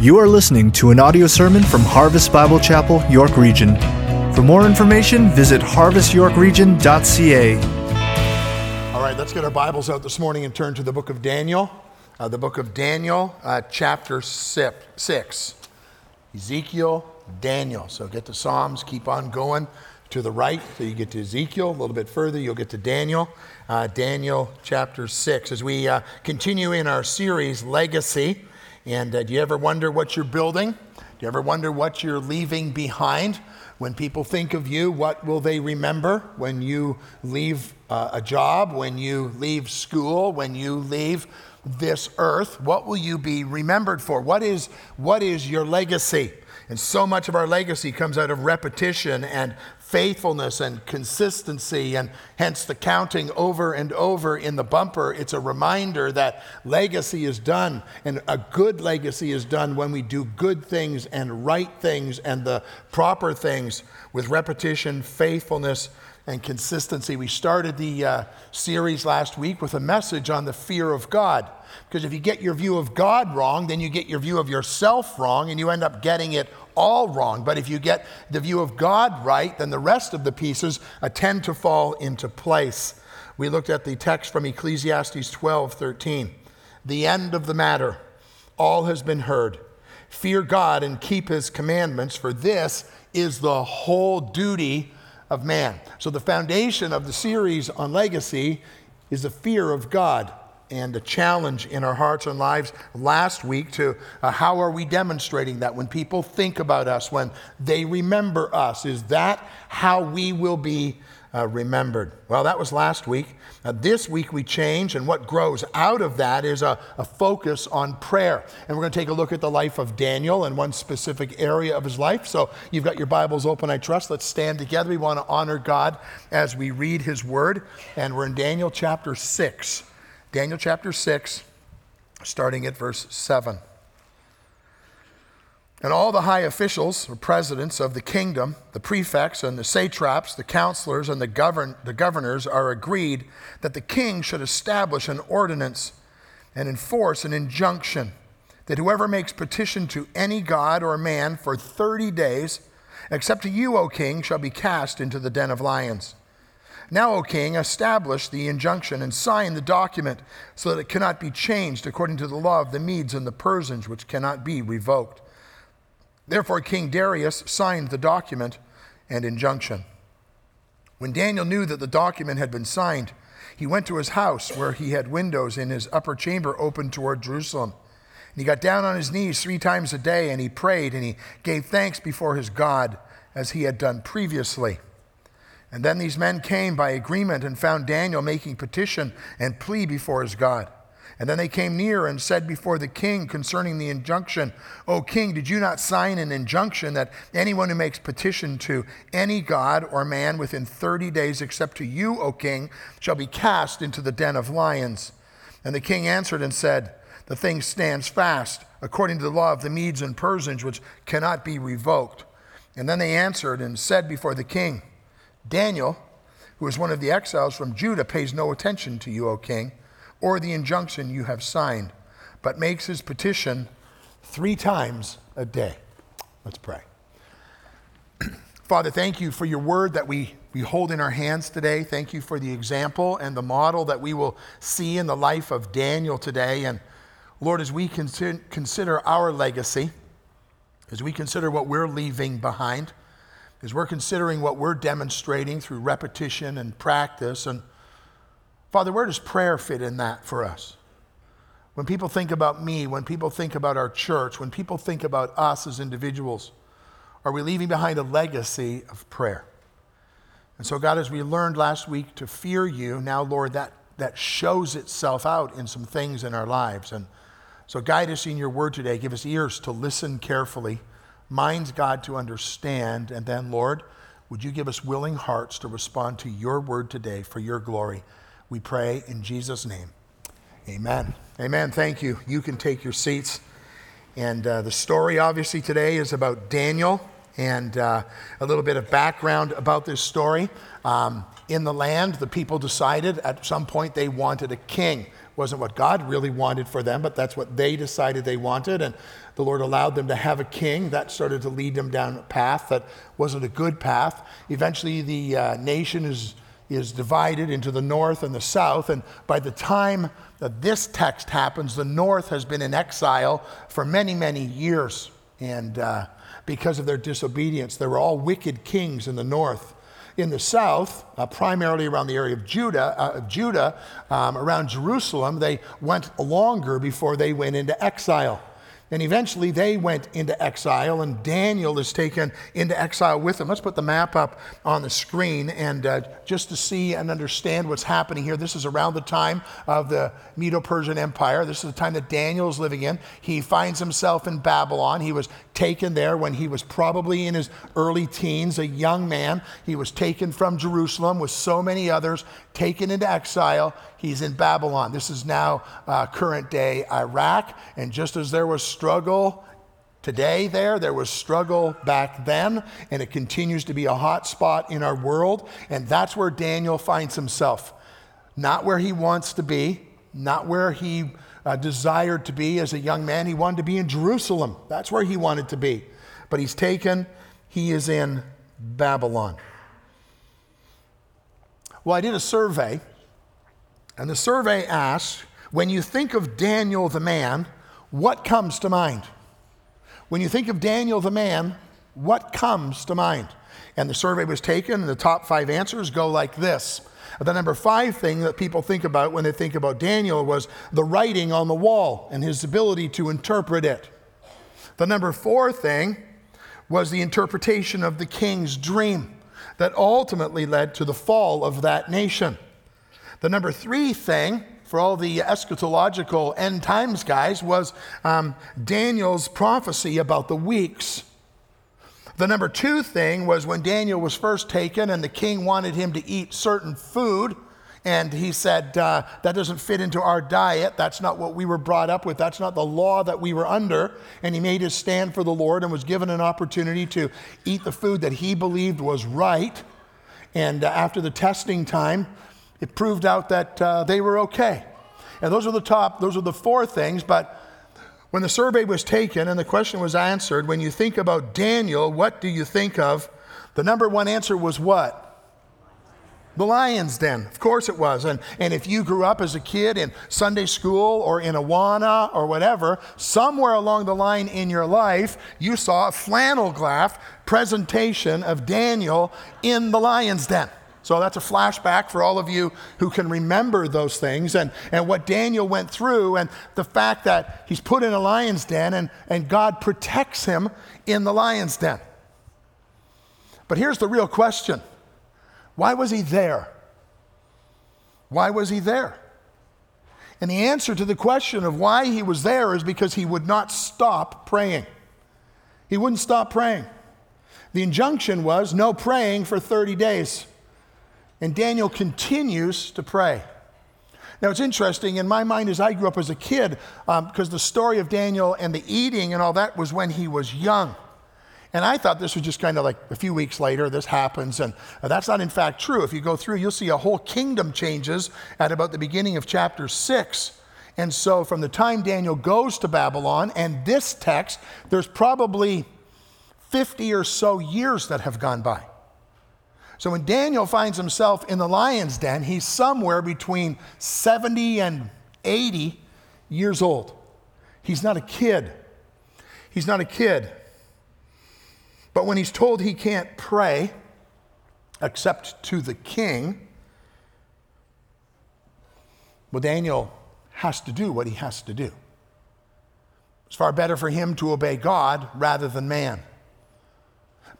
You are listening to an audio sermon from Harvest Bible Chapel, York Region. For more information, visit harvestyorkregion.ca. All right, let's get our Bibles out this morning and turn to the book of Daniel. Uh, the book of Daniel, uh, chapter six. Ezekiel, Daniel. So get the Psalms, keep on going to the right. So you get to Ezekiel, a little bit further, you'll get to Daniel. Uh, Daniel chapter 6. As we uh, continue in our series, Legacy, and uh, do you ever wonder what you're building? Do you ever wonder what you're leaving behind? When people think of you, what will they remember when you leave uh, a job, when you leave school, when you leave this earth? What will you be remembered for? What is, what is your legacy? And so much of our legacy comes out of repetition and faithfulness and consistency, and hence the counting over and over in the bumper. It's a reminder that legacy is done, and a good legacy is done when we do good things and right things and the proper things with repetition, faithfulness, and consistency. We started the uh, series last week with a message on the fear of God. Because if you get your view of God wrong, then you get your view of yourself wrong and you end up getting it all wrong. But if you get the view of God right, then the rest of the pieces tend to fall into place. We looked at the text from Ecclesiastes 12 13. The end of the matter, all has been heard. Fear God and keep his commandments, for this is the whole duty of man. So, the foundation of the series on legacy is the fear of God and a challenge in our hearts and lives last week to uh, how are we demonstrating that when people think about us, when they remember us? Is that how we will be uh, remembered? Well, that was last week. Uh, this week we change, and what grows out of that is a, a focus on prayer. And we're going to take a look at the life of Daniel and one specific area of his life. So you've got your Bibles open, I trust. Let's stand together. We want to honor God as we read his word. And we're in Daniel chapter 6. Daniel chapter 6, starting at verse 7. And all the high officials or presidents of the kingdom, the prefects and the satraps, the counselors and the, govern, the governors are agreed that the king should establish an ordinance and enforce an injunction that whoever makes petition to any god or man for 30 days, except to you, O king, shall be cast into the den of lions. Now, O king, establish the injunction and sign the document so that it cannot be changed according to the law of the Medes and the Persians, which cannot be revoked. Therefore, King Darius signed the document and injunction. When Daniel knew that the document had been signed, he went to his house where he had windows in his upper chamber open toward Jerusalem. And he got down on his knees three times a day and he prayed and he gave thanks before his God as he had done previously. And then these men came by agreement and found Daniel making petition and plea before his God. And then they came near and said before the king concerning the injunction, O king, did you not sign an injunction that anyone who makes petition to any god or man within 30 days, except to you, O king, shall be cast into the den of lions? And the king answered and said, The thing stands fast, according to the law of the Medes and Persians, which cannot be revoked. And then they answered and said before the king, Daniel, who is one of the exiles from Judah, pays no attention to you, O king, or the injunction you have signed, but makes his petition three times a day. Let's pray. Father, thank you for your word that we, we hold in our hands today. Thank you for the example and the model that we will see in the life of Daniel today. And Lord, as we consider our legacy, as we consider what we're leaving behind, as we're considering what we're demonstrating through repetition and practice. And Father, where does prayer fit in that for us? When people think about me, when people think about our church, when people think about us as individuals, are we leaving behind a legacy of prayer? And so, God, as we learned last week to fear you, now, Lord, that, that shows itself out in some things in our lives. And so, guide us in your word today. Give us ears to listen carefully minds, God, to understand. And then, Lord, would you give us willing hearts to respond to your word today for your glory? We pray in Jesus' name. Amen. Amen. Thank you. You can take your seats. And uh, the story, obviously, today is about Daniel and uh, a little bit of background about this story. Um, in the land, the people decided at some point they wanted a king wasn't what God really wanted for them, but that's what they decided they wanted. And the Lord allowed them to have a king. That started to lead them down a path that wasn't a good path. Eventually, the uh, nation is, is divided into the north and the south. And by the time that this text happens, the north has been in exile for many, many years. And uh, because of their disobedience, there were all wicked kings in the north in the south, uh, primarily around the area of Judah, uh, Judah um, around Jerusalem, they went longer before they went into exile. And eventually they went into exile, and Daniel is taken into exile with them. Let's put the map up on the screen, and uh, just to see and understand what's happening here. This is around the time of the Medo Persian Empire. This is the time that Daniel is living in. He finds himself in Babylon. He was taken there when he was probably in his early teens, a young man. He was taken from Jerusalem with so many others, taken into exile. He's in Babylon. This is now uh, current day Iraq, and just as there was struggle today there. There was struggle back then, and it continues to be a hot spot in our world. And that's where Daniel finds himself. Not where he wants to be, not where he uh, desired to be as a young man. He wanted to be in Jerusalem. That's where he wanted to be. But he's taken, he is in Babylon. Well, I did a survey, and the survey asks when you think of Daniel the man, what comes to mind? When you think of Daniel the man, what comes to mind? And the survey was taken, and the top five answers go like this. The number five thing that people think about when they think about Daniel was the writing on the wall and his ability to interpret it. The number four thing was the interpretation of the king's dream that ultimately led to the fall of that nation. The number three thing for all the eschatological end times guys was um, Daniel's prophecy about the weeks. The number two thing was when Daniel was first taken and the king wanted him to eat certain food. And he said, uh, That doesn't fit into our diet. That's not what we were brought up with. That's not the law that we were under. And he made his stand for the Lord and was given an opportunity to eat the food that he believed was right. And uh, after the testing time, it proved out that uh, they were okay. And those are the top, those are the four things. But when the survey was taken and the question was answered, when you think about Daniel, what do you think of? The number one answer was what? The lion's den. Of course it was. And, and if you grew up as a kid in Sunday school or in Awana or whatever, somewhere along the line in your life, you saw a flannel graph presentation of Daniel in the lion's den. So that's a flashback for all of you who can remember those things and, and what Daniel went through and the fact that he's put in a lion's den and, and God protects him in the lion's den. But here's the real question why was he there? Why was he there? And the answer to the question of why he was there is because he would not stop praying. He wouldn't stop praying. The injunction was no praying for 30 days. And Daniel continues to pray. Now, it's interesting in my mind as I grew up as a kid, because um, the story of Daniel and the eating and all that was when he was young. And I thought this was just kind of like a few weeks later, this happens. And that's not, in fact, true. If you go through, you'll see a whole kingdom changes at about the beginning of chapter 6. And so, from the time Daniel goes to Babylon and this text, there's probably 50 or so years that have gone by. So when Daniel finds himself in the lion's den, he's somewhere between 70 and 80 years old. He's not a kid. He's not a kid. But when he's told he can't pray except to the king, well, Daniel has to do what he has to do. It's far better for him to obey God rather than man.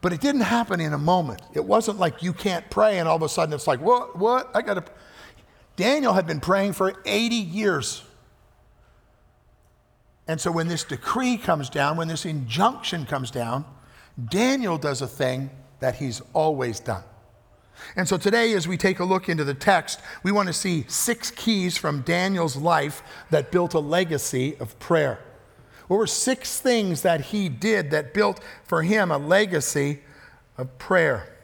But it didn't happen in a moment. It wasn't like you can't pray and all of a sudden it's like, what, what? I got to. Daniel had been praying for 80 years. And so when this decree comes down, when this injunction comes down, Daniel does a thing that he's always done. And so today, as we take a look into the text, we want to see six keys from Daniel's life that built a legacy of prayer. What were six things that he did that built for him a legacy of prayer?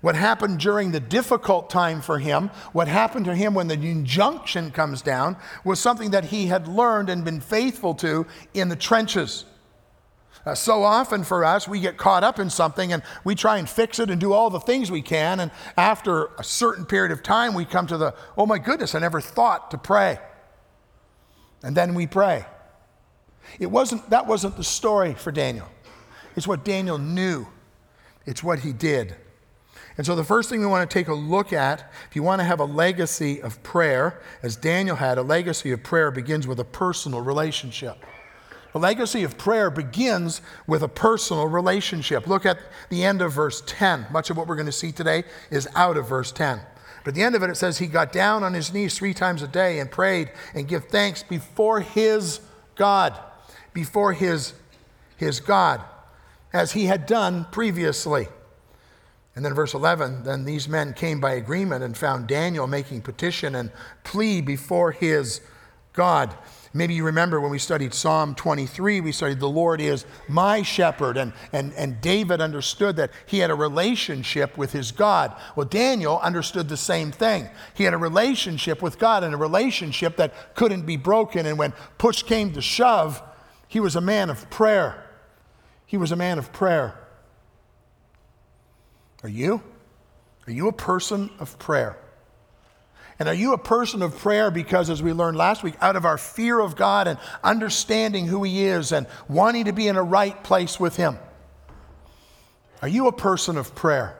What happened during the difficult time for him, what happened to him when the injunction comes down, was something that he had learned and been faithful to in the trenches. Uh, so often for us, we get caught up in something and we try and fix it and do all the things we can. And after a certain period of time, we come to the, oh my goodness, I never thought to pray. And then we pray. It wasn't, that wasn't the story for Daniel. It's what Daniel knew, it's what he did. And so, the first thing we want to take a look at, if you want to have a legacy of prayer, as Daniel had, a legacy of prayer begins with a personal relationship. A legacy of prayer begins with a personal relationship. Look at the end of verse 10. Much of what we're going to see today is out of verse 10. But at the end of it, it says, He got down on his knees three times a day and prayed and give thanks before his God, before his, his God, as he had done previously. And then verse 11, then these men came by agreement and found Daniel making petition and plea before his God. Maybe you remember when we studied Psalm 23, we studied, The Lord is my shepherd. And, and, and David understood that he had a relationship with his God. Well, Daniel understood the same thing. He had a relationship with God and a relationship that couldn't be broken. And when push came to shove, he was a man of prayer. He was a man of prayer. Are you? Are you a person of prayer? And are you a person of prayer because, as we learned last week, out of our fear of God and understanding who He is and wanting to be in a right place with Him? Are you a person of prayer?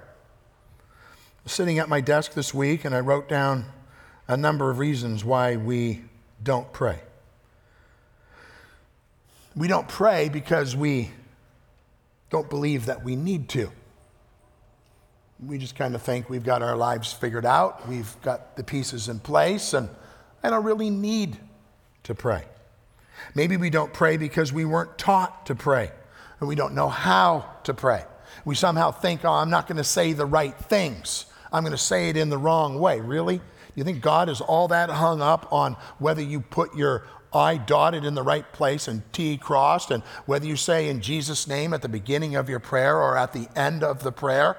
sitting at my desk this week and I wrote down a number of reasons why we don't pray. We don't pray because we don't believe that we need to we just kind of think we've got our lives figured out, we've got the pieces in place, and I don't really need to pray. Maybe we don't pray because we weren't taught to pray, and we don't know how to pray. We somehow think, oh, I'm not going to say the right things. I'm going to say it in the wrong way. Really? You think God is all that hung up on whether you put your I dotted in the right place and T crossed, and whether you say in Jesus' name at the beginning of your prayer or at the end of the prayer?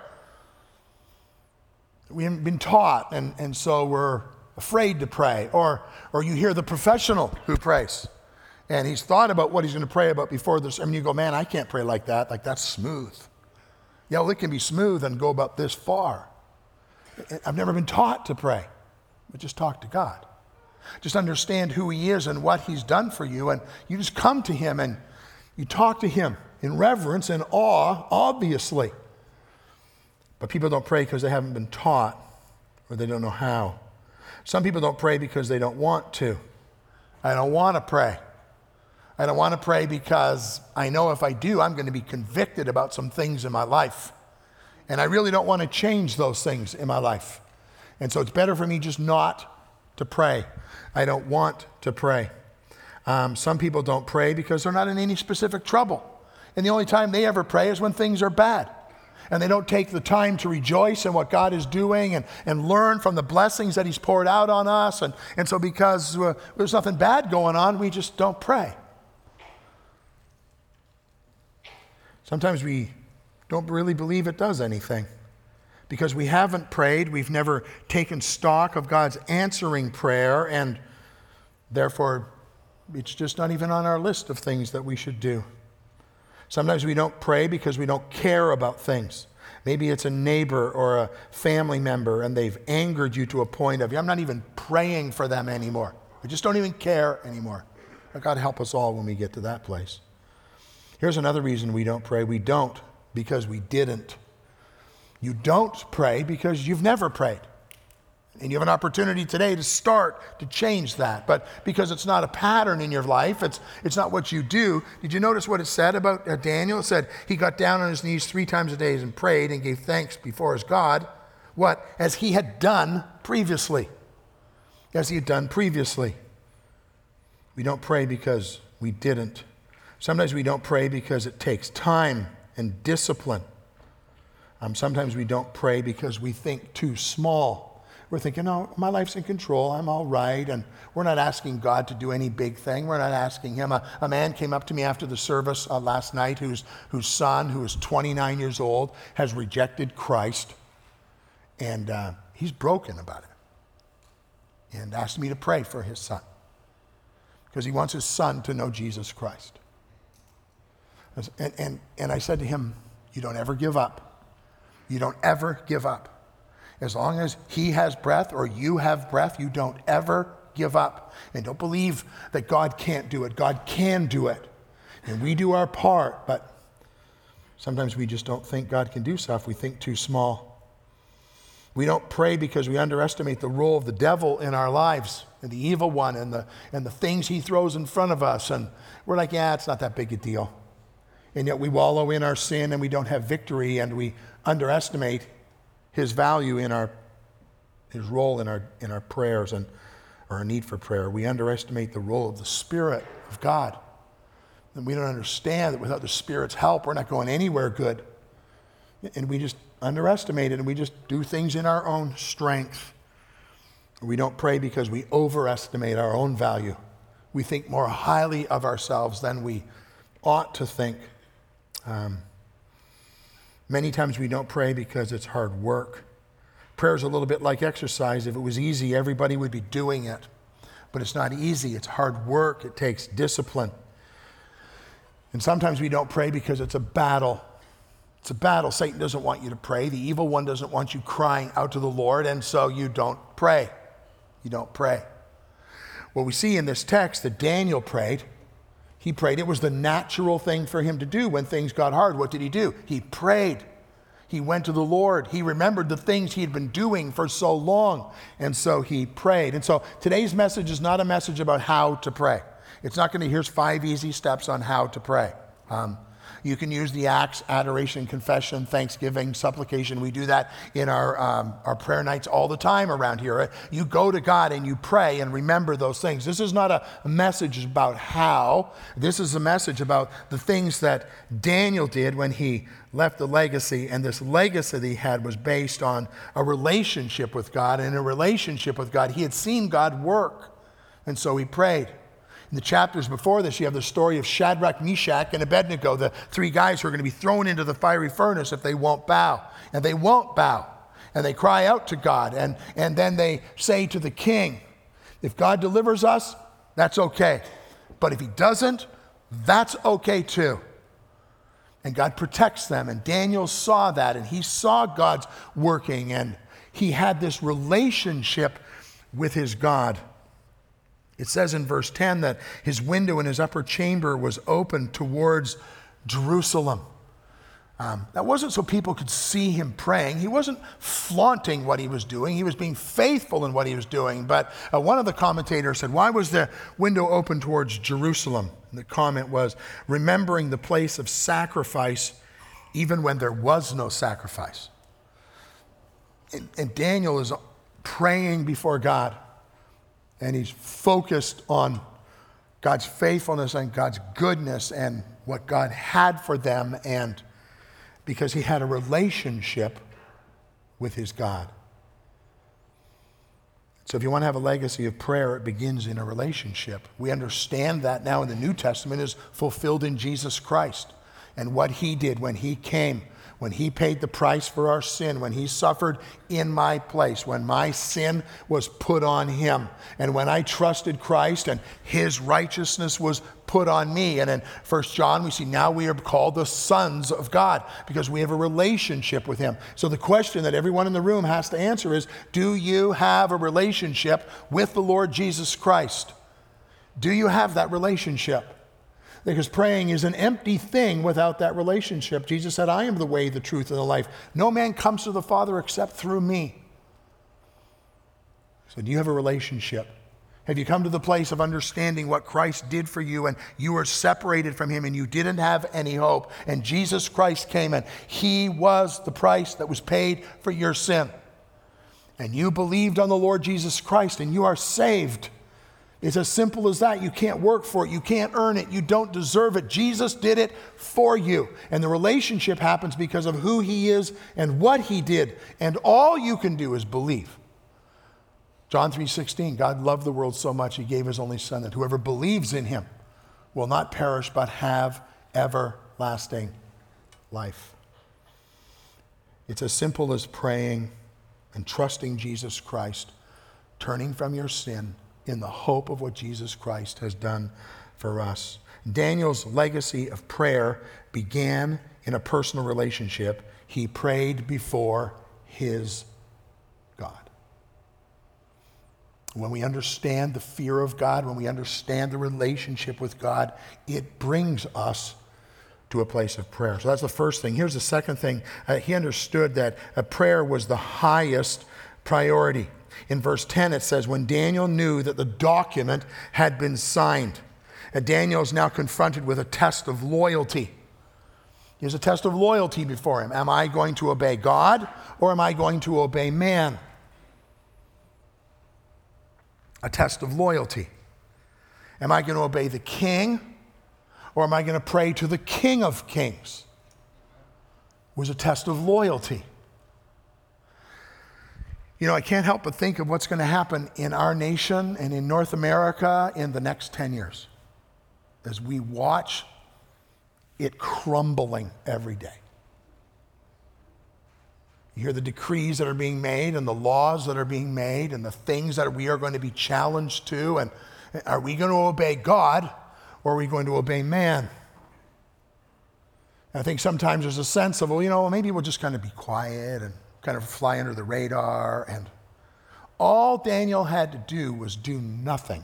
we haven't been taught, and, and so we're afraid to pray. Or, or you hear the professional who prays, and he's thought about what he's going to pray about before this. I mean, you go, man, I can't pray like that. Like, that's smooth. Yeah, well, it can be smooth and go about this far. I've never been taught to pray, but just talk to God. Just understand who He is and what He's done for you, and you just come to Him and you talk to Him in reverence and awe, obviously. But people don't pray because they haven't been taught or they don't know how. Some people don't pray because they don't want to. I don't want to pray. I don't want to pray because I know if I do, I'm going to be convicted about some things in my life. And I really don't want to change those things in my life. And so it's better for me just not to pray. I don't want to pray. Um, some people don't pray because they're not in any specific trouble. And the only time they ever pray is when things are bad and they don't take the time to rejoice in what God is doing and, and learn from the blessings that He's poured out on us. And, and so, because uh, there's nothing bad going on, we just don't pray. Sometimes we don't really believe it does anything because we haven't prayed, we've never taken stock of God's answering prayer, and therefore it's just not even on our list of things that we should do. Sometimes we don't pray because we don't care about things. Maybe it's a neighbor or a family member and they've angered you to a point of, I'm not even praying for them anymore. I just don't even care anymore. God help us all when we get to that place. Here's another reason we don't pray we don't because we didn't. You don't pray because you've never prayed. And you have an opportunity today to start to change that. But because it's not a pattern in your life, it's, it's not what you do. Did you notice what it said about uh, Daniel? It said he got down on his knees three times a day and prayed and gave thanks before his God. What? As he had done previously. As he had done previously. We don't pray because we didn't. Sometimes we don't pray because it takes time and discipline. Um, sometimes we don't pray because we think too small we're thinking, oh, my life's in control. I'm all right. And we're not asking God to do any big thing. We're not asking Him. A, a man came up to me after the service uh, last night whose, whose son, who is 29 years old, has rejected Christ. And uh, he's broken about it and asked me to pray for his son because he wants his son to know Jesus Christ. And, and, and I said to him, You don't ever give up. You don't ever give up. As long as he has breath or you have breath, you don't ever give up. And don't believe that God can't do it. God can do it. And we do our part, but sometimes we just don't think God can do stuff. We think too small. We don't pray because we underestimate the role of the devil in our lives and the evil one and the, and the things he throws in front of us. And we're like, yeah, it's not that big a deal. And yet we wallow in our sin and we don't have victory and we underestimate his value in our, his role in our, in our prayers and our need for prayer. We underestimate the role of the Spirit of God. And we don't understand that without the Spirit's help, we're not going anywhere good. And we just underestimate it and we just do things in our own strength. We don't pray because we overestimate our own value. We think more highly of ourselves than we ought to think. Um, Many times we don't pray because it's hard work. Prayer is a little bit like exercise. If it was easy, everybody would be doing it. But it's not easy, it's hard work, it takes discipline. And sometimes we don't pray because it's a battle. It's a battle. Satan doesn't want you to pray. The evil one doesn't want you crying out to the Lord, and so you don't pray. You don't pray. Well, we see in this text that Daniel prayed. He prayed. It was the natural thing for him to do when things got hard. What did he do? He prayed. He went to the Lord. He remembered the things he had been doing for so long. And so he prayed. And so today's message is not a message about how to pray. It's not going to, here's five easy steps on how to pray. Um, you can use the acts, adoration, confession, thanksgiving, supplication. We do that in our, um, our prayer nights all the time around here. You go to God and you pray and remember those things. This is not a message about how, this is a message about the things that Daniel did when he left the legacy. And this legacy that he had was based on a relationship with God. And in a relationship with God, he had seen God work. And so he prayed. In the chapters before this, you have the story of Shadrach, Meshach, and Abednego, the three guys who are going to be thrown into the fiery furnace if they won't bow. And they won't bow. And they cry out to God. And, and then they say to the king, If God delivers us, that's okay. But if he doesn't, that's okay too. And God protects them. And Daniel saw that. And he saw God's working. And he had this relationship with his God. It says in verse 10 that his window in his upper chamber was open towards Jerusalem. Um, that wasn't so people could see him praying. He wasn't flaunting what he was doing. He was being faithful in what he was doing. But uh, one of the commentators said, Why was the window open towards Jerusalem? And the comment was, Remembering the place of sacrifice even when there was no sacrifice. And, and Daniel is praying before God and he's focused on God's faithfulness and God's goodness and what God had for them, and because he had a relationship with his God. So, if you want to have a legacy of prayer, it begins in a relationship. We understand that now in the New Testament is fulfilled in Jesus Christ and what he did when he came when he paid the price for our sin, when he suffered in my place, when my sin was put on him, and when I trusted Christ and his righteousness was put on me. And in 1 John, we see now we are called the sons of God because we have a relationship with him. So the question that everyone in the room has to answer is Do you have a relationship with the Lord Jesus Christ? Do you have that relationship? Because praying is an empty thing without that relationship. Jesus said, I am the way, the truth, and the life. No man comes to the Father except through me. So, do you have a relationship? Have you come to the place of understanding what Christ did for you and you were separated from him and you didn't have any hope? And Jesus Christ came and he was the price that was paid for your sin. And you believed on the Lord Jesus Christ and you are saved. It's as simple as that. You can't work for it. You can't earn it. You don't deserve it. Jesus did it for you. And the relationship happens because of who he is and what he did. And all you can do is believe. John 3:16 God loved the world so much he gave his only son that whoever believes in him will not perish but have everlasting life. It's as simple as praying and trusting Jesus Christ, turning from your sin in the hope of what Jesus Christ has done for us. Daniel's legacy of prayer began in a personal relationship. He prayed before his God. When we understand the fear of God, when we understand the relationship with God, it brings us to a place of prayer. So that's the first thing. Here's the second thing. Uh, he understood that a prayer was the highest priority. In verse 10, it says, When Daniel knew that the document had been signed, and Daniel is now confronted with a test of loyalty. Here's a test of loyalty before him. Am I going to obey God or am I going to obey man? A test of loyalty. Am I going to obey the king or am I going to pray to the King of Kings? It was a test of loyalty. You know, I can't help but think of what's going to happen in our nation and in North America in the next 10 years as we watch it crumbling every day. You hear the decrees that are being made and the laws that are being made and the things that we are going to be challenged to. And are we going to obey God or are we going to obey man? I think sometimes there's a sense of, well, you know, maybe we'll just kind of be quiet and kind of fly under the radar. And all Daniel had to do was do nothing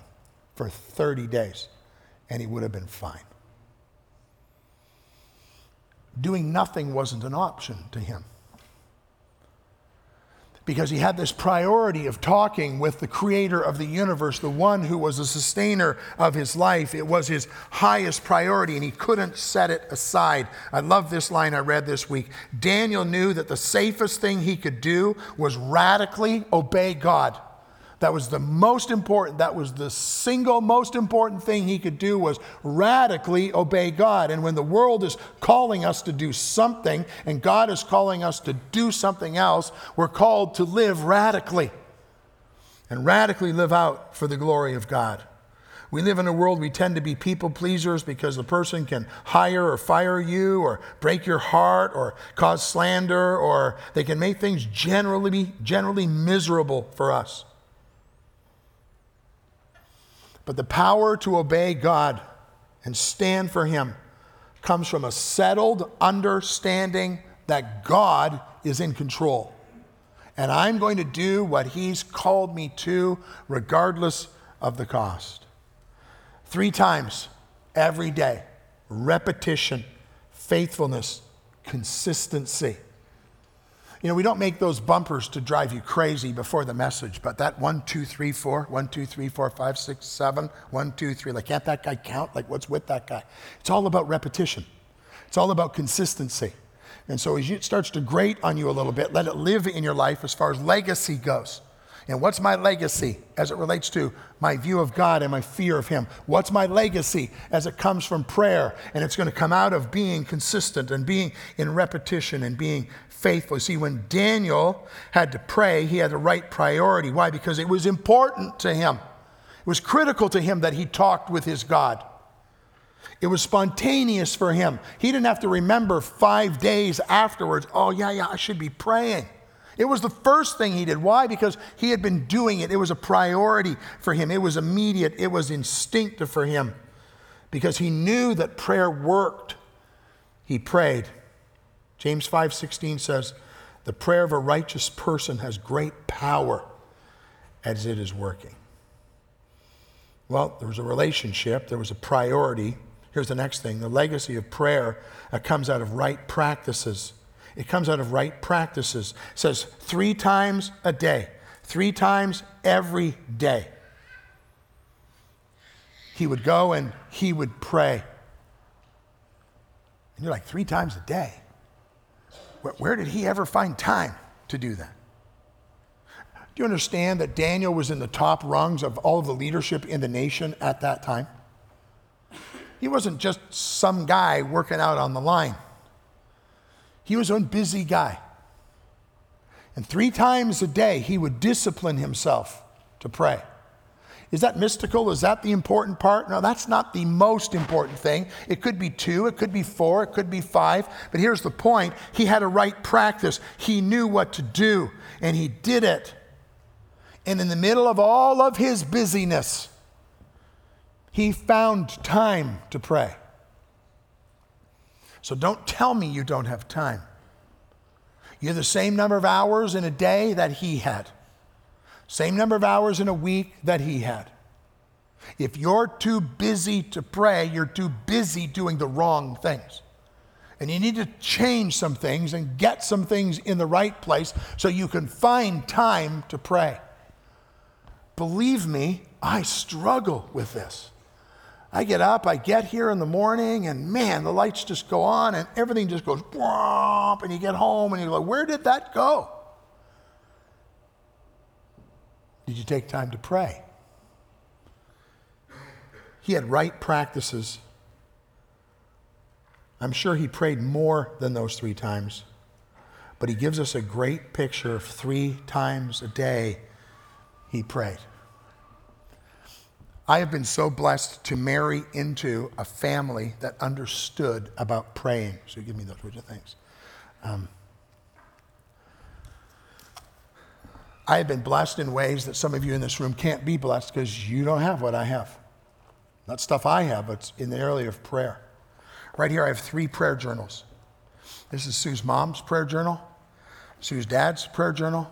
for 30 days, and he would have been fine. Doing nothing wasn't an option to him because he had this priority of talking with the creator of the universe, the one who was the sustainer of his life. It was his highest priority, and he couldn't set it aside. I love this line I read this week. Daniel knew that the safest thing he could do was radically obey God. That was the most important, that was the single most important thing he could do was radically obey God. And when the world is calling us to do something and God is calling us to do something else, we're called to live radically and radically live out for the glory of God. We live in a world we tend to be people pleasers because the person can hire or fire you or break your heart or cause slander or they can make things generally be generally miserable for us. But the power to obey God and stand for Him comes from a settled understanding that God is in control. And I'm going to do what He's called me to, regardless of the cost. Three times every day repetition, faithfulness, consistency. You know, we don't make those bumpers to drive you crazy before the message, but that one, two, three, four, one, two, three, four, five, six, seven, one, two, three, like, can't that guy count? Like, what's with that guy? It's all about repetition, it's all about consistency. And so as it starts to grate on you a little bit, let it live in your life as far as legacy goes. And what's my legacy as it relates to my view of God and my fear of Him? What's my legacy as it comes from prayer? And it's going to come out of being consistent and being in repetition and being faithful. See, when Daniel had to pray, he had the right priority. Why? Because it was important to him. It was critical to him that he talked with his God. It was spontaneous for him. He didn't have to remember five days afterwards, oh, yeah, yeah, I should be praying. It was the first thing he did. Why? Because he had been doing it. It was a priority for him, it was immediate, it was instinctive for him. Because he knew that prayer worked, he prayed. James 5:16 says, "The prayer of a righteous person has great power as it is working." Well, there was a relationship, there was a priority. Here's the next thing. The legacy of prayer comes out of right practices. It comes out of right practices. It says 3 times a day. 3 times every day. He would go and he would pray. And you're like, three times a day? Where, where did he ever find time to do that? Do you understand that Daniel was in the top rungs of all of the leadership in the nation at that time? He wasn't just some guy working out on the line. He was a busy guy. And three times a day, he would discipline himself to pray. Is that mystical? Is that the important part? No, that's not the most important thing. It could be two, it could be four, it could be five. But here's the point he had a right practice. He knew what to do, and he did it. And in the middle of all of his busyness, he found time to pray. So don't tell me you don't have time. You have the same number of hours in a day that he had. Same number of hours in a week that he had. If you're too busy to pray, you're too busy doing the wrong things. And you need to change some things and get some things in the right place so you can find time to pray. Believe me, I struggle with this. I get up, I get here in the morning, and man, the lights just go on and everything just goes, and you get home and you're like, where did that go? Did you take time to pray? He had right practices. I'm sure he prayed more than those three times, but he gives us a great picture of three times a day he prayed. I have been so blessed to marry into a family that understood about praying. So give me those words of things. Um, I have been blessed in ways that some of you in this room can't be blessed because you don't have what I have. Not stuff I have, but in the area of prayer. Right here, I have three prayer journals. This is Sue's mom's prayer journal, Sue's dad's prayer journal,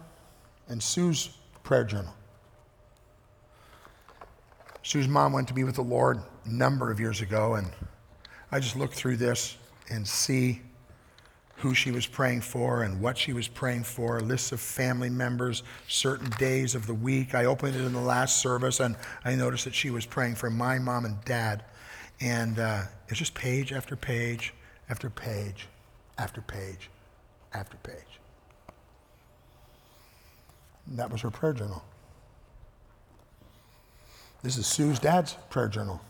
and Sue's prayer journal. Sue's mom went to be with the Lord a number of years ago, and I just look through this and see who she was praying for and what she was praying for, lists of family members, certain days of the week. I opened it in the last service and I noticed that she was praying for my mom and dad. And uh, it's just page after page after page after page after page. And that was her prayer journal. This is Sue's dad's prayer journal.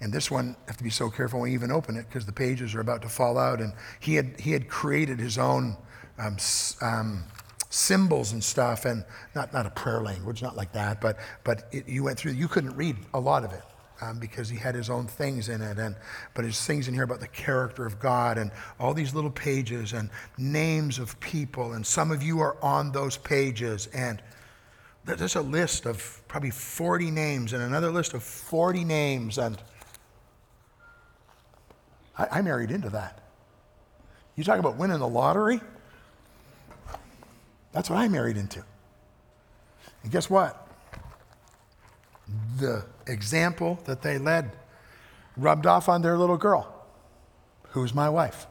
And this one, I have to be so careful when you even open it because the pages are about to fall out. And he had, he had created his own um, um, symbols and stuff, and not, not a prayer language, not like that, but, but it, you went through, you couldn't read a lot of it. Um, because he had his own things in it, and but his things in here about the character of God, and all these little pages and names of people, and some of you are on those pages, and there's a list of probably 40 names, and another list of 40 names, and I, I married into that. You talk about winning the lottery? That's what I married into. And guess what? The example that they led rubbed off on their little girl, who's my wife.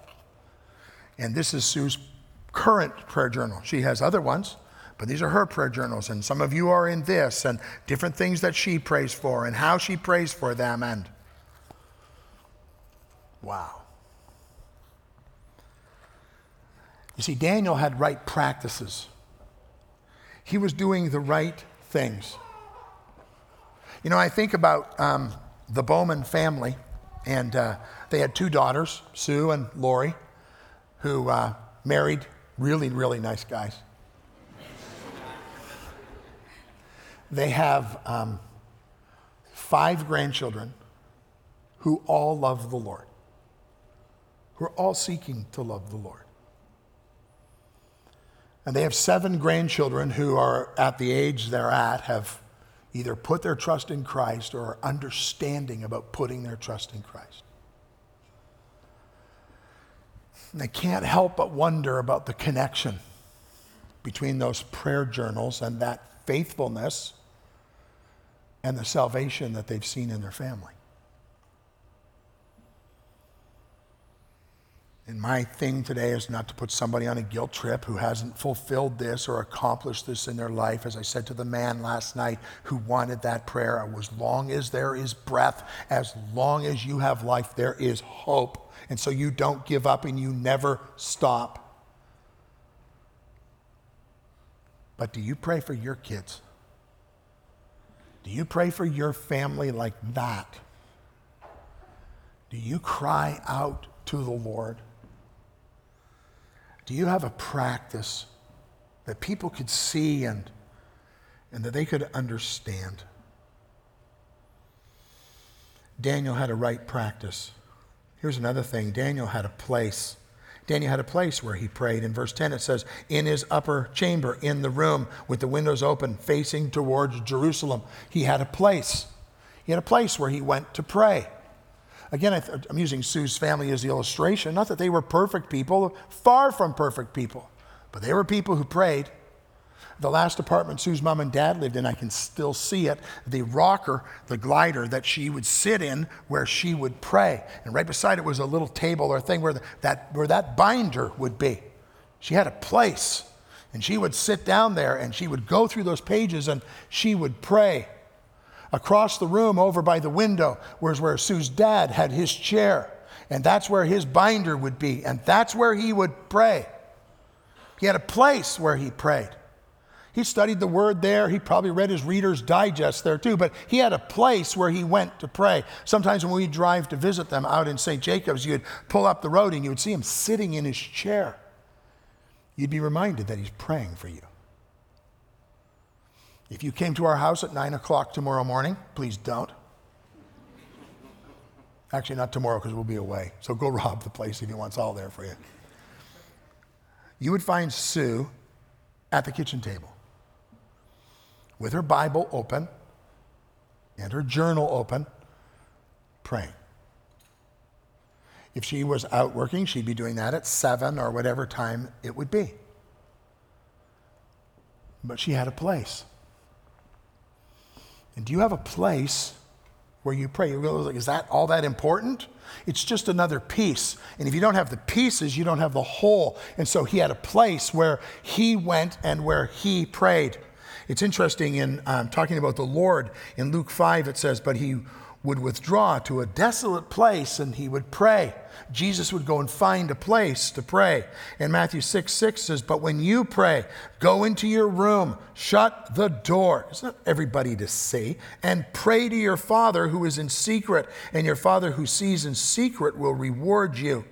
And this is Sue's current prayer journal. She has other ones, but these are her prayer journals. And some of you are in this, and different things that she prays for, and how she prays for them. And Wow. You see, Daniel had right practices. He was doing the right things. You know, I think about um, the Bowman family, and uh, they had two daughters, Sue and Lori, who uh, married really, really nice guys. They have um, five grandchildren who all love the Lord who are all seeking to love the Lord. And they have seven grandchildren who are at the age they're at, have either put their trust in Christ or are understanding about putting their trust in Christ. And they can't help but wonder about the connection between those prayer journals and that faithfulness and the salvation that they've seen in their family. And my thing today is not to put somebody on a guilt trip who hasn't fulfilled this or accomplished this in their life. As I said to the man last night who wanted that prayer, as long as there is breath, as long as you have life, there is hope. And so you don't give up and you never stop. But do you pray for your kids? Do you pray for your family like that? Do you cry out to the Lord? Do you have a practice that people could see and, and that they could understand. Daniel had a right practice. Here's another thing Daniel had a place. Daniel had a place where he prayed. In verse 10, it says, In his upper chamber, in the room with the windows open, facing towards Jerusalem, he had a place. He had a place where he went to pray. Again, I am using Sue's family as the illustration. Not that they were perfect people, far from perfect people, but they were people who prayed. The last apartment Sue's mom and dad lived in, I can still see it. The rocker, the glider that she would sit in where she would pray. And right beside it was a little table or thing where, the, that, where that binder would be. She had a place. And she would sit down there and she would go through those pages and she would pray. Across the room, over by the window, was where Sue's dad had his chair. And that's where his binder would be. And that's where he would pray. He had a place where he prayed. He studied the word there. He probably read his Reader's Digest there too, but he had a place where he went to pray. Sometimes when we drive to visit them out in St. Jacobs, you'd pull up the road and you would see him sitting in his chair. You'd be reminded that he's praying for you. If you came to our house at 9 o'clock tomorrow morning, please don't. Actually, not tomorrow because we'll be away. So go rob the place if he wants all there for you. You would find Sue at the kitchen table with her Bible open and her journal open, praying. If she was out working, she'd be doing that at seven or whatever time it would be. But she had a place. And do you have a place where you pray? You realize, like, is that all that important? It's just another piece. And if you don't have the pieces, you don't have the whole. And so he had a place where he went and where he prayed. It's interesting in um, talking about the Lord in Luke 5, it says, But he would withdraw to a desolate place and he would pray. Jesus would go and find a place to pray. And Matthew 6 6 says, But when you pray, go into your room, shut the door. It's not everybody to see. And pray to your Father who is in secret, and your Father who sees in secret will reward you.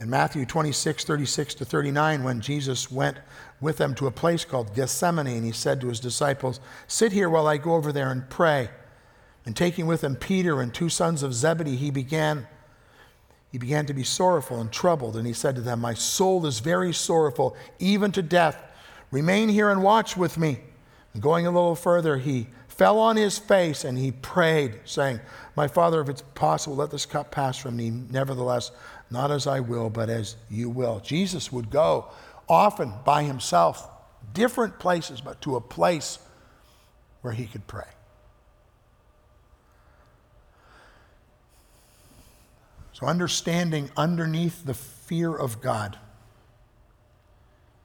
In Matthew 26, 36 to 39, when Jesus went with them to a place called Gethsemane, and he said to his disciples, Sit here while I go over there and pray. And taking with him Peter and two sons of Zebedee, he began he began to be sorrowful and troubled, and he said to them, My soul is very sorrowful, even to death. Remain here and watch with me. And going a little further, he fell on his face and he prayed, saying, My father, if it's possible, let this cup pass from me. Nevertheless, not as I will, but as you will. Jesus would go often by himself, different places, but to a place where he could pray. So, understanding underneath the fear of God,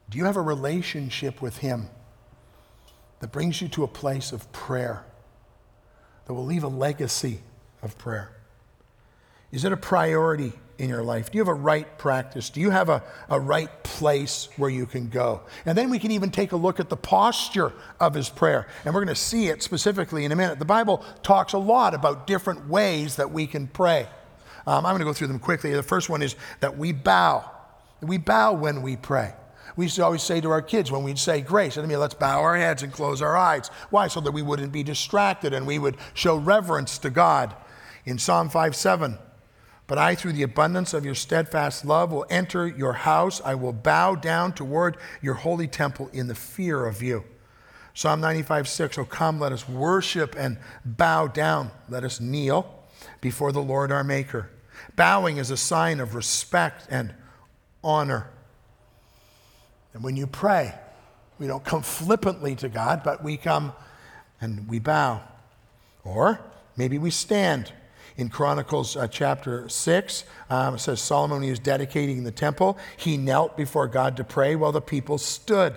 do you have a relationship with Him that brings you to a place of prayer, that will leave a legacy of prayer? Is it a priority in your life? Do you have a right practice? Do you have a, a right place where you can go? And then we can even take a look at the posture of his prayer. And we're going to see it specifically in a minute. The Bible talks a lot about different ways that we can pray. Um, I'm going to go through them quickly. The first one is that we bow. We bow when we pray. We used to always say to our kids when we'd say grace, I mean, let's bow our heads and close our eyes. Why? So that we wouldn't be distracted and we would show reverence to God. In Psalm 5 7, but I, through the abundance of your steadfast love, will enter your house. I will bow down toward your holy temple in the fear of you. Psalm 95 6, oh, come, let us worship and bow down. Let us kneel before the Lord our Maker. Bowing is a sign of respect and honor. And when you pray, we don't come flippantly to God, but we come and we bow. Or maybe we stand. In Chronicles uh, chapter 6, um, it says Solomon, he was dedicating the temple, he knelt before God to pray while the people stood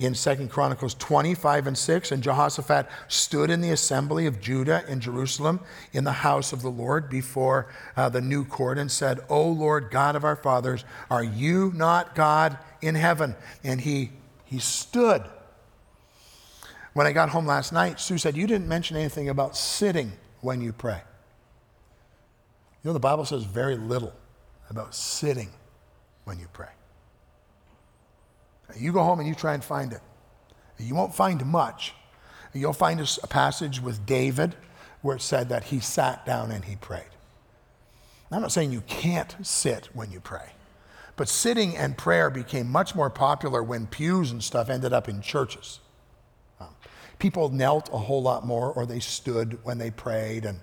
in Second Chronicles 25 and 6. And Jehoshaphat stood in the assembly of Judah in Jerusalem in the house of the Lord before uh, the new court and said, O Lord God of our fathers, are you not God in heaven? And he, he stood. When I got home last night, Sue said, You didn't mention anything about sitting when you pray. You know, the Bible says very little about sitting when you pray. You go home and you try and find it. You won't find much. You'll find a passage with David where it said that he sat down and he prayed. I'm not saying you can't sit when you pray, but sitting and prayer became much more popular when pews and stuff ended up in churches. Um, people knelt a whole lot more, or they stood when they prayed. And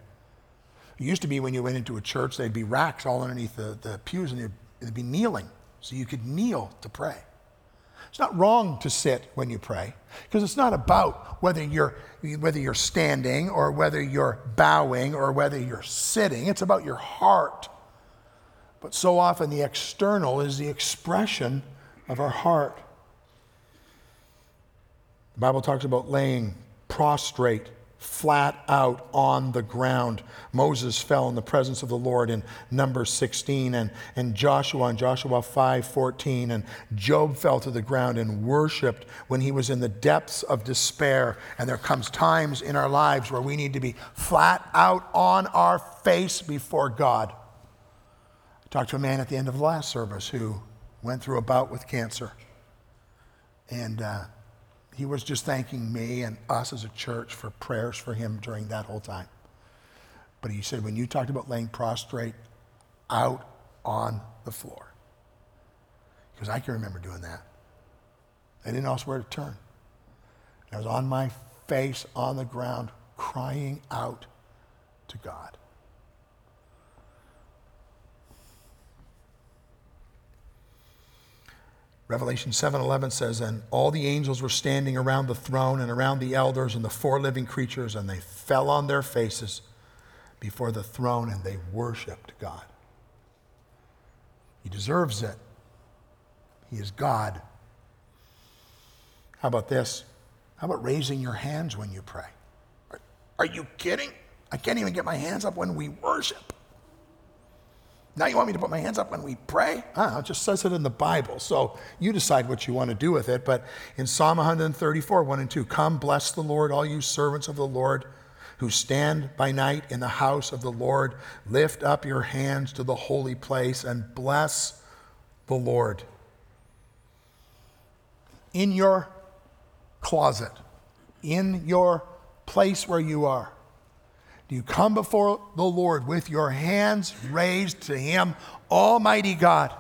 it used to be when you went into a church, there'd be racks all underneath the, the pews, and they'd be kneeling, so you could kneel to pray. It's not wrong to sit when you pray because it's not about whether you're, whether you're standing or whether you're bowing or whether you're sitting. It's about your heart. But so often the external is the expression of our heart. The Bible talks about laying prostrate flat out on the ground. Moses fell in the presence of the Lord in Numbers 16, and, and Joshua in Joshua 5 14, and Job fell to the ground and worshiped when he was in the depths of despair. And there comes times in our lives where we need to be flat out on our face before God. I talked to a man at the end of the last service who went through a bout with cancer. And uh, he was just thanking me and us as a church for prayers for him during that whole time. But he said, when you talked about laying prostrate out on the floor, because I can remember doing that. I didn't know where to turn. I was on my face on the ground, crying out to God. Revelation 7:11 says and all the angels were standing around the throne and around the elders and the four living creatures and they fell on their faces before the throne and they worshiped God. He deserves it. He is God. How about this? How about raising your hands when you pray? Are, are you kidding? I can't even get my hands up when we worship. Now you want me to put my hands up when we pray? Ah, it just says it in the Bible. So you decide what you want to do with it. But in Psalm 134, 1 and 2, come bless the Lord, all you servants of the Lord who stand by night in the house of the Lord. Lift up your hands to the holy place and bless the Lord. In your closet, in your place where you are, do you come before the Lord with your hands raised to Him, Almighty God?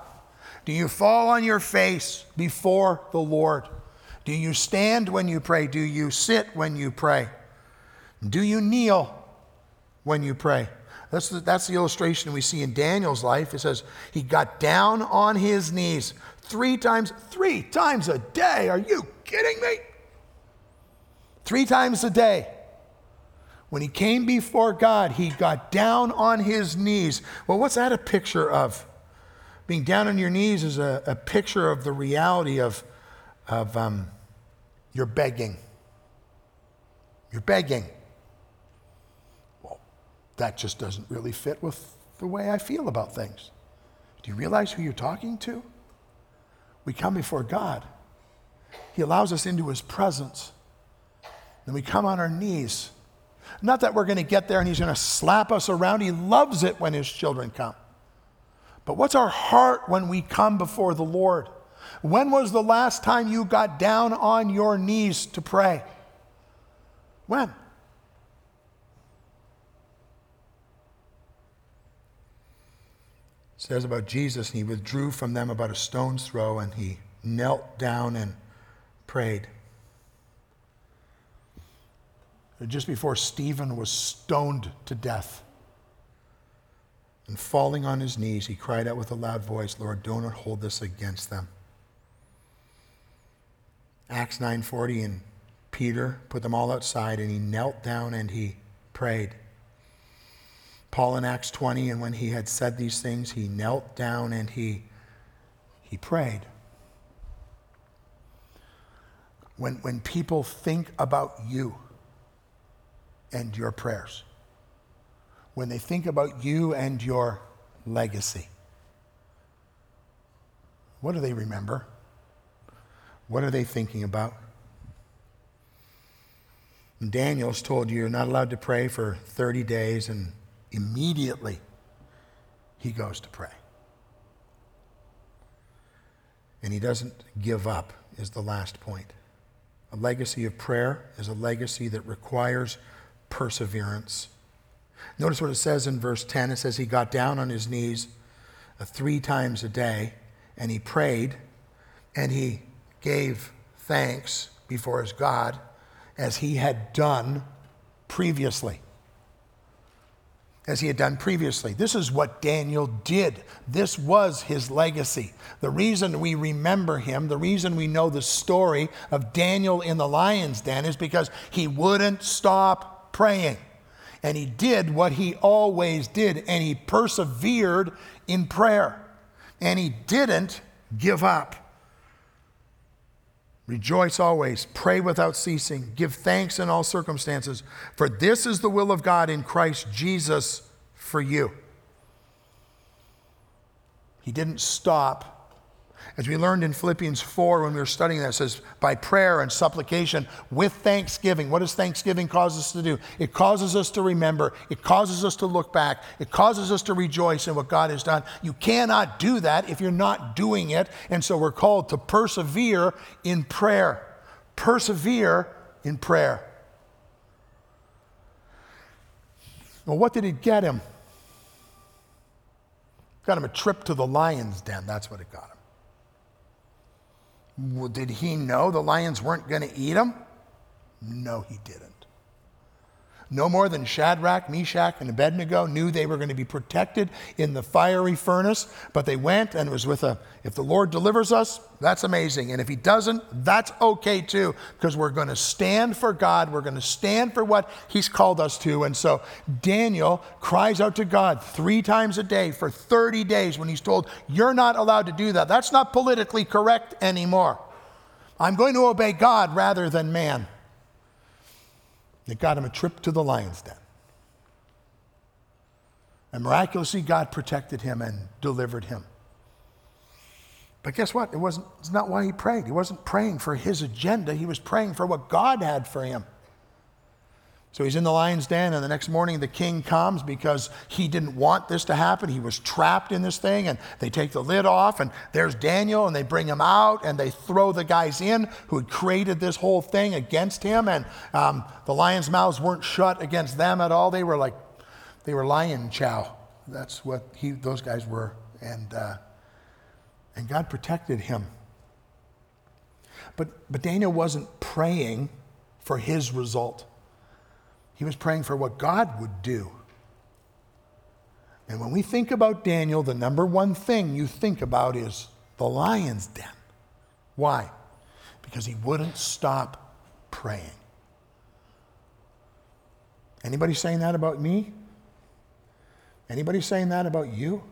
Do you fall on your face before the Lord? Do you stand when you pray? Do you sit when you pray? Do you kneel when you pray? That's the, that's the illustration we see in Daniel's life. It says he got down on his knees three times, three times a day. Are you kidding me? Three times a day. When he came before God, he got down on his knees. Well, what's that a picture of? Being down on your knees is a, a picture of the reality of, of um, you're begging. You're begging. Well, that just doesn't really fit with the way I feel about things. Do you realize who you're talking to? We come before God. He allows us into his presence. Then we come on our knees not that we're going to get there and he's going to slap us around. He loves it when his children come. But what's our heart when we come before the Lord? When was the last time you got down on your knees to pray? When? It says about Jesus, and he withdrew from them about a stone's throw, and he knelt down and prayed just before Stephen was stoned to death. And falling on his knees, he cried out with a loud voice, Lord, do not hold this against them. Acts 9:40 and Peter put them all outside and he knelt down and he prayed. Paul in Acts 20 and when he had said these things he knelt down and he he prayed. When when people think about you and your prayers. When they think about you and your legacy, what do they remember? What are they thinking about? Daniel's told you you're not allowed to pray for 30 days, and immediately he goes to pray. And he doesn't give up, is the last point. A legacy of prayer is a legacy that requires perseverance. Notice what it says in verse 10. It says, He got down on his knees uh, three times a day and he prayed and he gave thanks before his God as he had done previously as he had done previously. This is what Daniel did. This was his legacy. The reason we remember him, the reason we know the story of Daniel in the lion's den is because he wouldn't stop praying. And he did what he always did, and he persevered in prayer. And he didn't give up. Rejoice always, pray without ceasing, give thanks in all circumstances, for this is the will of God in Christ Jesus for you. He didn't stop. As we learned in Philippians 4 when we were studying that, says, by prayer and supplication with thanksgiving. What does thanksgiving cause us to do? It causes us to remember, it causes us to look back, it causes us to rejoice in what God has done. You cannot do that if you're not doing it. And so we're called to persevere in prayer. Persevere in prayer. Well, what did it get him? Got him a trip to the lion's den. That's what it got him. Well, did he know the lions weren't going to eat him? No, he didn't. No more than Shadrach, Meshach, and Abednego knew they were going to be protected in the fiery furnace, but they went and it was with a, if the Lord delivers us, that's amazing. And if He doesn't, that's okay too, because we're going to stand for God. We're going to stand for what He's called us to. And so Daniel cries out to God three times a day for 30 days when he's told, You're not allowed to do that. That's not politically correct anymore. I'm going to obey God rather than man. It got him a trip to the lion's den. And miraculously, God protected him and delivered him. But guess what? It wasn't, it's not why he prayed. He wasn't praying for his agenda, he was praying for what God had for him. So he's in the lion's den, and the next morning the king comes because he didn't want this to happen. He was trapped in this thing, and they take the lid off, and there's Daniel, and they bring him out, and they throw the guys in who had created this whole thing against him. And um, the lions' mouths weren't shut against them at all. They were like, they were lion chow. That's what he, those guys were. And, uh, and God protected him. But, but Daniel wasn't praying for his result. He was praying for what God would do. And when we think about Daniel, the number one thing you think about is the lion's den. Why? Because he wouldn't stop praying. Anybody saying that about me? Anybody saying that about you?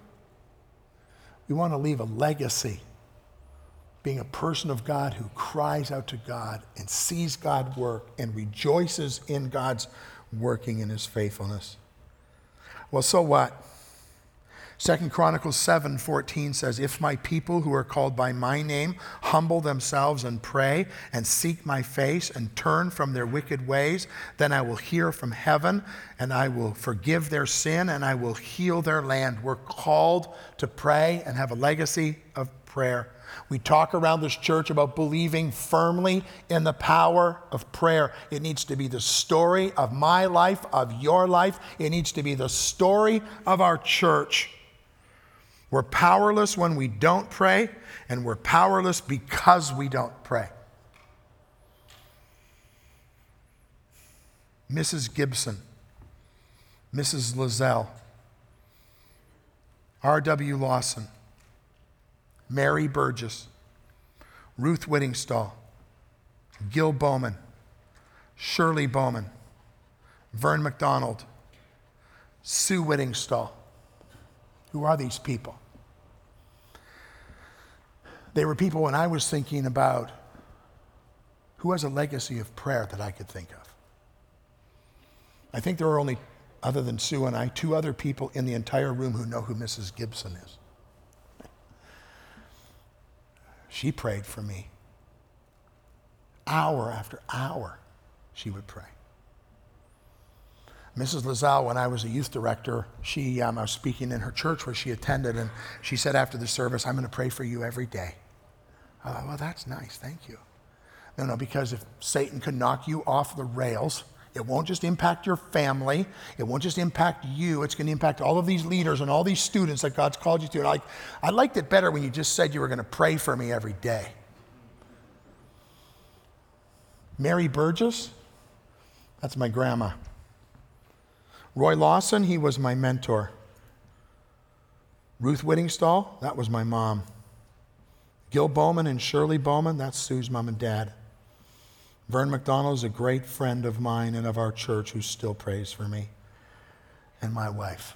We want to leave a legacy being a person of God who cries out to God and sees God work and rejoices in God's working in his faithfulness. Well, so what? Second Chronicles 7 14 says, If my people who are called by my name humble themselves and pray and seek my face and turn from their wicked ways, then I will hear from heaven and I will forgive their sin and I will heal their land. We're called to pray and have a legacy of prayer. We talk around this church about believing firmly in the power of prayer. It needs to be the story of my life, of your life. It needs to be the story of our church. We're powerless when we don't pray, and we're powerless because we don't pray. Mrs. Gibson, Mrs. Lazelle, R.W. Lawson, Mary Burgess, Ruth Whittingstall, Gil Bowman, Shirley Bowman, Vern McDonald, Sue Whittingstall. Who are these people? They were people when I was thinking about who has a legacy of prayer that I could think of. I think there are only, other than Sue and I, two other people in the entire room who know who Mrs. Gibson is. She prayed for me. Hour after hour, she would pray. Mrs. Lazelle, when I was a youth director, she, um, I was speaking in her church where she attended, and she said after the service, I'm going to pray for you every day. I thought, well, that's nice, thank you. No, no, because if Satan could knock you off the rails, it won't just impact your family. It won't just impact you. It's going to impact all of these leaders and all these students that God's called you to. And I, I liked it better when you just said you were going to pray for me every day. Mary Burgess, that's my grandma. Roy Lawson, he was my mentor. Ruth Whittingstall, that was my mom. Gil Bowman and Shirley Bowman, that's Sue's mom and dad. Vern McDonald is a great friend of mine and of our church who still prays for me and my wife.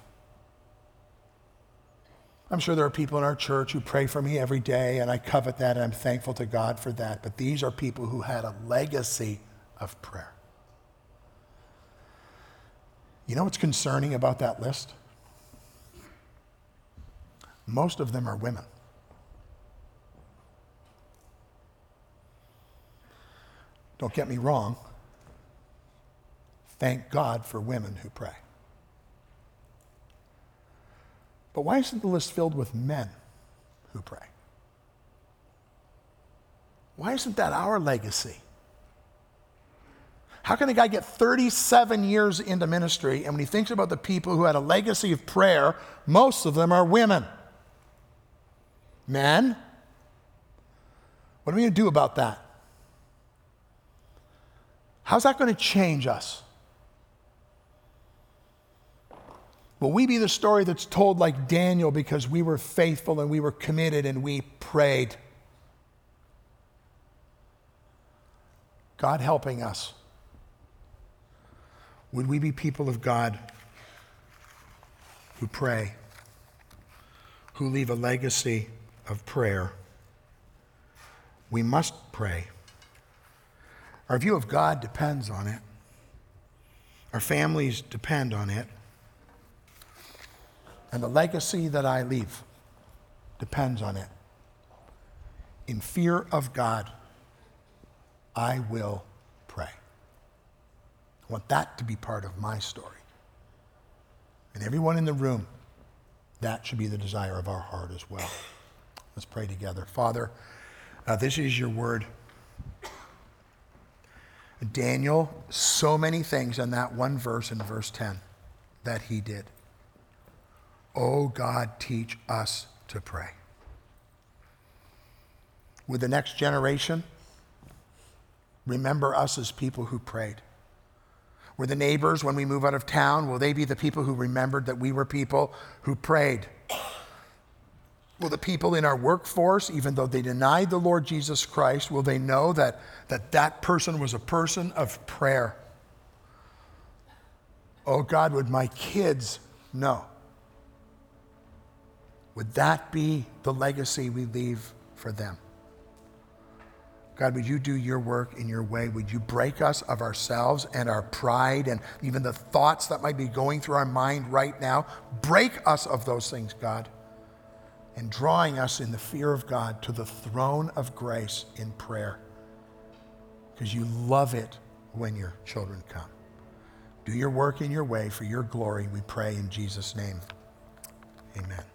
I'm sure there are people in our church who pray for me every day, and I covet that, and I'm thankful to God for that. But these are people who had a legacy of prayer. You know what's concerning about that list? Most of them are women. Don't get me wrong. Thank God for women who pray. But why isn't the list filled with men who pray? Why isn't that our legacy? How can a guy get 37 years into ministry and when he thinks about the people who had a legacy of prayer, most of them are women? Men? What are we going to do about that? How's that going to change us? Will we be the story that's told like Daniel because we were faithful and we were committed and we prayed? God helping us. Would we be people of God who pray, who leave a legacy of prayer? We must pray. Our view of God depends on it. Our families depend on it. And the legacy that I leave depends on it. In fear of God, I will pray. I want that to be part of my story. And everyone in the room, that should be the desire of our heart as well. Let's pray together. Father, uh, this is your word. Daniel, so many things in that one verse in verse 10 that he did. Oh God, teach us to pray. With the next generation, remember us as people who prayed. Were the neighbors, when we move out of town, will they be the people who remembered that we were people who prayed? Will the people in our workforce, even though they denied the Lord Jesus Christ, will they know that that, that person was a person of prayer? Oh God, would my kids know? Would that be the legacy we leave for them? God, would you do your work in your way? Would you break us of ourselves and our pride and even the thoughts that might be going through our mind right now? Break us of those things, God and drawing us in the fear of God to the throne of grace in prayer. Because you love it when your children come. Do your work in your way for your glory, we pray in Jesus' name. Amen.